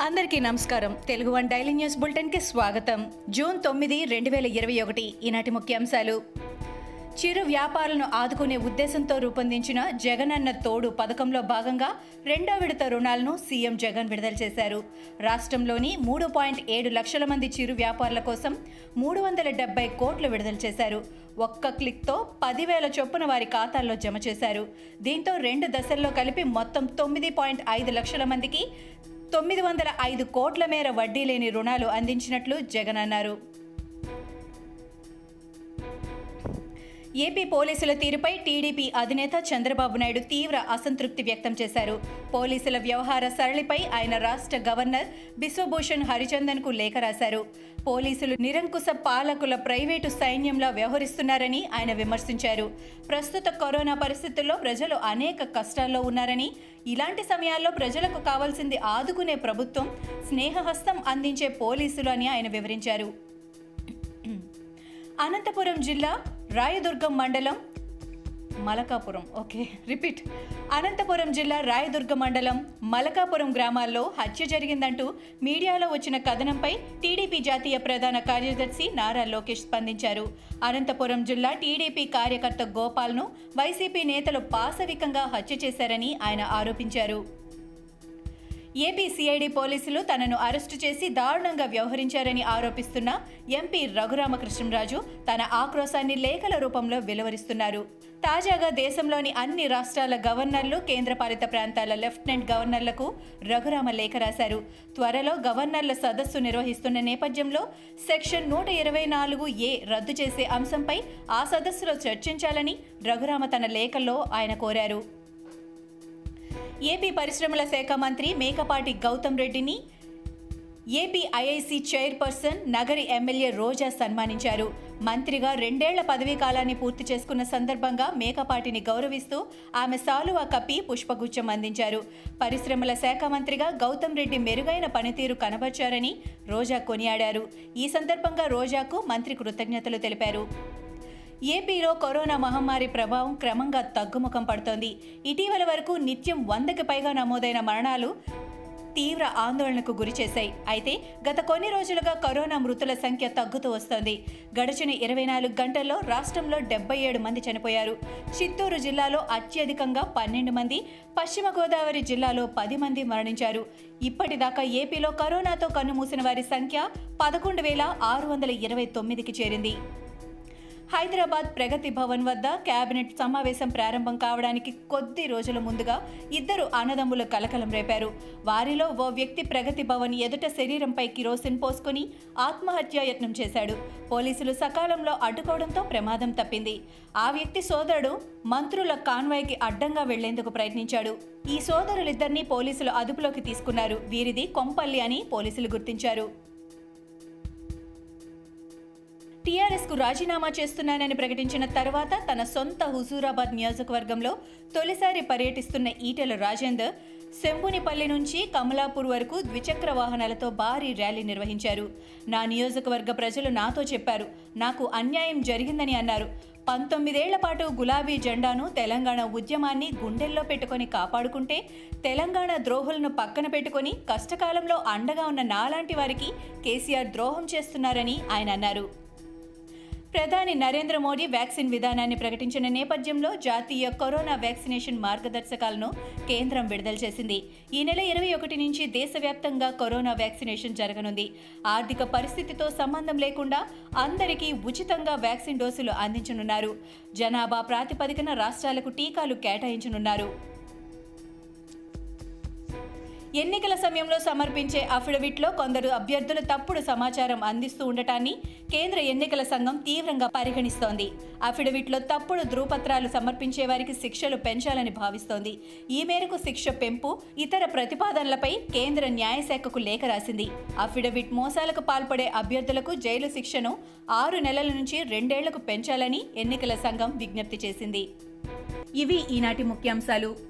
అందరికీ నమస్కారం. Telugu one daily news బులెటిన్కి స్వాగతం. జూన్ తొమ్మిది రెండు వేల ఇరవై ఒకటి ఈనాటి ముఖ్యాంశాలు. చిరు వ్యాపారులను ఆదుకునే ఉద్దేశంతో రూపొందించిన జగనన్న తోడు పథకంలో భాగంగా రెండో విడత రుణాలను సీఎం జగన్ విడుదల చేశారు. రాష్ట్రంలోని మూడు పాయింట్ ఏడు లక్షల మంది చిరు వ్యాపారుల కోసం మూడు వందల డెబ్బై కోట్లు విడుదల చేశారు. ఒక్క క్లిక్తో పదివేల చొప్పున వారి ఖాతాల్లో జమ చేశారు. దీంతో రెండు దశల్లో కలిపి మొత్తం తొమ్మిది పాయింట్ ఐదు లక్షల మందికి తొమ్మిది వందల ఐదు కోట్ల మేర వడ్డీ లేని రుణాలు అందించినట్లు జగన్ అన్నారు. ఏపీ పోలీసుల తీరుపై టీడీపీ అధినేత చంద్రబాబు నాయుడు తీవ్ర అసంతృప్తి వ్యక్తం చేశారు. పోలీసుల వ్యవహార సరళిపై ఆయన రాష్ట్ర గవర్నర్ బిశ్వభూషణ్ హరిచందన్కు లేఖ రాశారు. పోలీసులు నిరంకుశ పాలకుల ప్రైవేటు సైన్యంలా వ్యవహరిస్తున్నారని ఆయన విమర్శించారు. ప్రస్తుత కరోనా పరిస్థితుల్లో ప్రజలు అనేక కష్టాల్లో ఉన్నారని ఇలాంటి సమయాల్లో ప్రజలకు కావాల్సింది ఆదుకునే ప్రభుత్వం స్నేహహస్తం అందించే పోలీసులు అని ఆయన వివరించారు. అనంతపురం జిల్లా రాయదుర్గం మండలం మలకాపురం. Okay repeat. అనంతపురం జిల్లా రాయదుర్గ మండలం మలకాపురం గ్రామాల్లో హత్య జరిగిందంటూ మీడియాలో వచ్చిన కథనంపై టీడీపీ జాతీయ ప్రధాన కార్యదర్శి నారా లోకేష్ స్పందించారు. అనంతపురం జిల్లా టీడీపీ కార్యకర్త గోపాల్ను వైసీపీ నేతలు పాశవికంగా హత్య చేశారని ఆయన ఆరోపించారు. ఏపీ సిఐడి పోలీసులు తనను అరెస్టు చేసి దారుణంగా వ్యవహరించారని ఆరోపిస్తున్న ఎంపీ రఘురామకృష్ణరాజు తన ఆక్రోశాన్ని లేఖల రూపంలో వెలువరిస్తున్నారు. తాజాగా దేశంలోని అన్ని రాష్ట్రాల గవర్నర్లు కేంద్రపాలిత ప్రాంతాల లెఫ్టినెంట్ గవర్నర్లకు రఘురామ లేఖ రాశారు. త్వరలో గవర్నర్ల సదస్సు నిర్వహిస్తున్న నేపథ్యంలో సెక్షన్ నూట ఇరవై నాలుగు ఏ రద్దు చేసే అంశంపై ఆ సదస్సులో చర్చించాలని రఘురామ తన లేఖల్లో ఆయన కోరారు. ఏపీ పరిశ్రమల శాఖ మంత్రి మేకపాటి గౌతమ్ రెడ్డిని AP IIC chairperson Nagari MLA Roja సన్మానించారు. మంత్రిగా రెండేళ్ళ పదవీ కాలాన్ని పూర్తి చేసుకున్న సందర్భంగా మేకపాటిని గౌరవిస్తూ ఆమె సాలువా కప్పి పుష్పగుచ్చం అందించారు. పరిశ్రమల శాఖ మంత్రిగా గౌతమ్ రెడ్డి మెరుగైన పనితీరు కనబర్చారని రోజా కొనియాడారు. ఈ సందర్భంగా రోజాకు మంత్రి కృతజ్ఞతలు తెలిపారు. ఏపీలో కరోనా మహమ్మారి ప్రభావం క్రమంగా తగ్గుముఖం పడుతోంది. ఇటీవల వరకు నిత్యం వందకి పైగా నమోదైన మరణాలు తీవ్ర ఆందోళనకు గురి చేశాయి. అయితే గత కొన్ని రోజులుగా కరోనా మృతుల సంఖ్య తగ్గుతూ వస్తోంది. గడిచిన ఇరవై నాలుగు గంటల్లో రాష్ట్రంలో డెబ్బై ఏడు మంది చనిపోయారు. చిత్తూరు జిల్లాలో అత్యధికంగా పన్నెండు మంది పశ్చిమ గోదావరి జిల్లాలో పది మంది మరణించారు. ఇప్పటిదాకా ఏపీలో కరోనాతో కన్నుమూసిన వారి సంఖ్య పదకొండు వేల ఆరు వందల ఇరవై తొమ్మిదికి చేరింది. హైదరాబాద్ ప్రగతి భవన్ వద్ద కేబినెట్ సమావేశం ప్రారంభం కావడానికి కొద్ది రోజుల ముందుగా ఇద్దరు అన్నదమ్ములు కలకలం రేపారు. వారిలో ఓ వ్యక్తి ప్రగతి భవన్ ఎదుట శరీరంపై కిరోసిన్ పోసుకుని ఆత్మహత్యాయత్నం చేశాడు. పోలీసులు సకాలంలో అడ్డుకోవడంతో ప్రమాదం తప్పింది. ఆ వ్యక్తి సోదరుడు మంత్రుల కాన్వాయ్కి అడ్డంగా వెళ్ళేందుకు ప్రయత్నించాడు. ఈ సోదరులిద్దరినీ పోలీసులు అదుపులోకి తీసుకున్నారు. వీరిది కొంపల్లి అని పోలీసులు గుర్తించారు. టీఆర్ఎస్కు రాజీనామా చేస్తున్నానని ప్రకటించిన తర్వాత తన సొంత హుజూరాబాద్ నియోజకవర్గంలో తొలిసారి పర్యటిస్తున్న ఈటెల రాజేందర్ శంభునిపల్లి నుంచి కమలాపూర్ వరకు ద్విచక్ర వాహనాలతో భారీ ర్యాలీ నిర్వహించారు. నా నియోజకవర్గ ప్రజలు నాతో చెప్పారు నాకు అన్యాయం జరిగిందని అన్నారు. పంతొమ్మిదేళ్ళ పాటు గులాబీ జెండాను తెలంగాణ ఉద్యమాన్ని గుండెల్లో పెట్టుకొని కాపాడుకుంటే తెలంగాణ ద్రోహులను పక్కన పెట్టుకొని కష్టకాలంలో అండగా ఉన్న నాలాంటి వారికి కేసీఆర్ ద్రోహం చేస్తున్నారని ఆయన అన్నారు. ప్రధాని నరేంద్ర మోడీ వ్యాక్సిన్ విధానాన్ని ప్రకటించిన నేపథ్యంలో జాతీయ కరోనా వ్యాక్సినేషన్ మార్గదర్శకాలను కేంద్రం విడుదల చేసింది. ఈ నెల ఇరవై ఒకటి నుంచి దేశవ్యాప్తంగా కరోనా వ్యాక్సినేషన్ జరగనుంది. ఆర్థిక పరిస్థితితో సంబంధం లేకుండా అందరికీ ఉచితంగా వ్యాక్సిన్ డోసులు అందించనున్నారు. జనాభా ప్రాతిపదికన రాష్ట్రాలకు టీకాలు కేటాయించనున్నారు. ఎన్నికల సమయంలో సమర్పించే అఫిడవిట్లో కొందరు అభ్యర్థులు తప్పుడు సమాచారం అందిస్తూ ఉండటాన్ని కేంద్ర ఎన్నికల సంఘం తీవ్రంగా పరిగణిస్తోంది. అఫిడవిట్లో తప్పుడు ధృవపత్రాలు సమర్పించే వారికి శిక్షలు పెంచాలని భావిస్తోంది. ఈ మేరకు శిక్ష పెంపు ఇతర ప్రతిపాదనలపై కేంద్ర న్యాయశాఖకు లేఖ రాసింది. అఫిడవిట్ మోసాలకు పాల్పడే అభ్యర్థులకు జైలు శిక్షను ఆరు నెలల నుంచి రెండేళ్ళకు పెంచాలని ఎన్నికల సంఘం విజ్ఞప్తి చేసింది. ఇవి ఈనాటి ముఖ్యాంశాలు.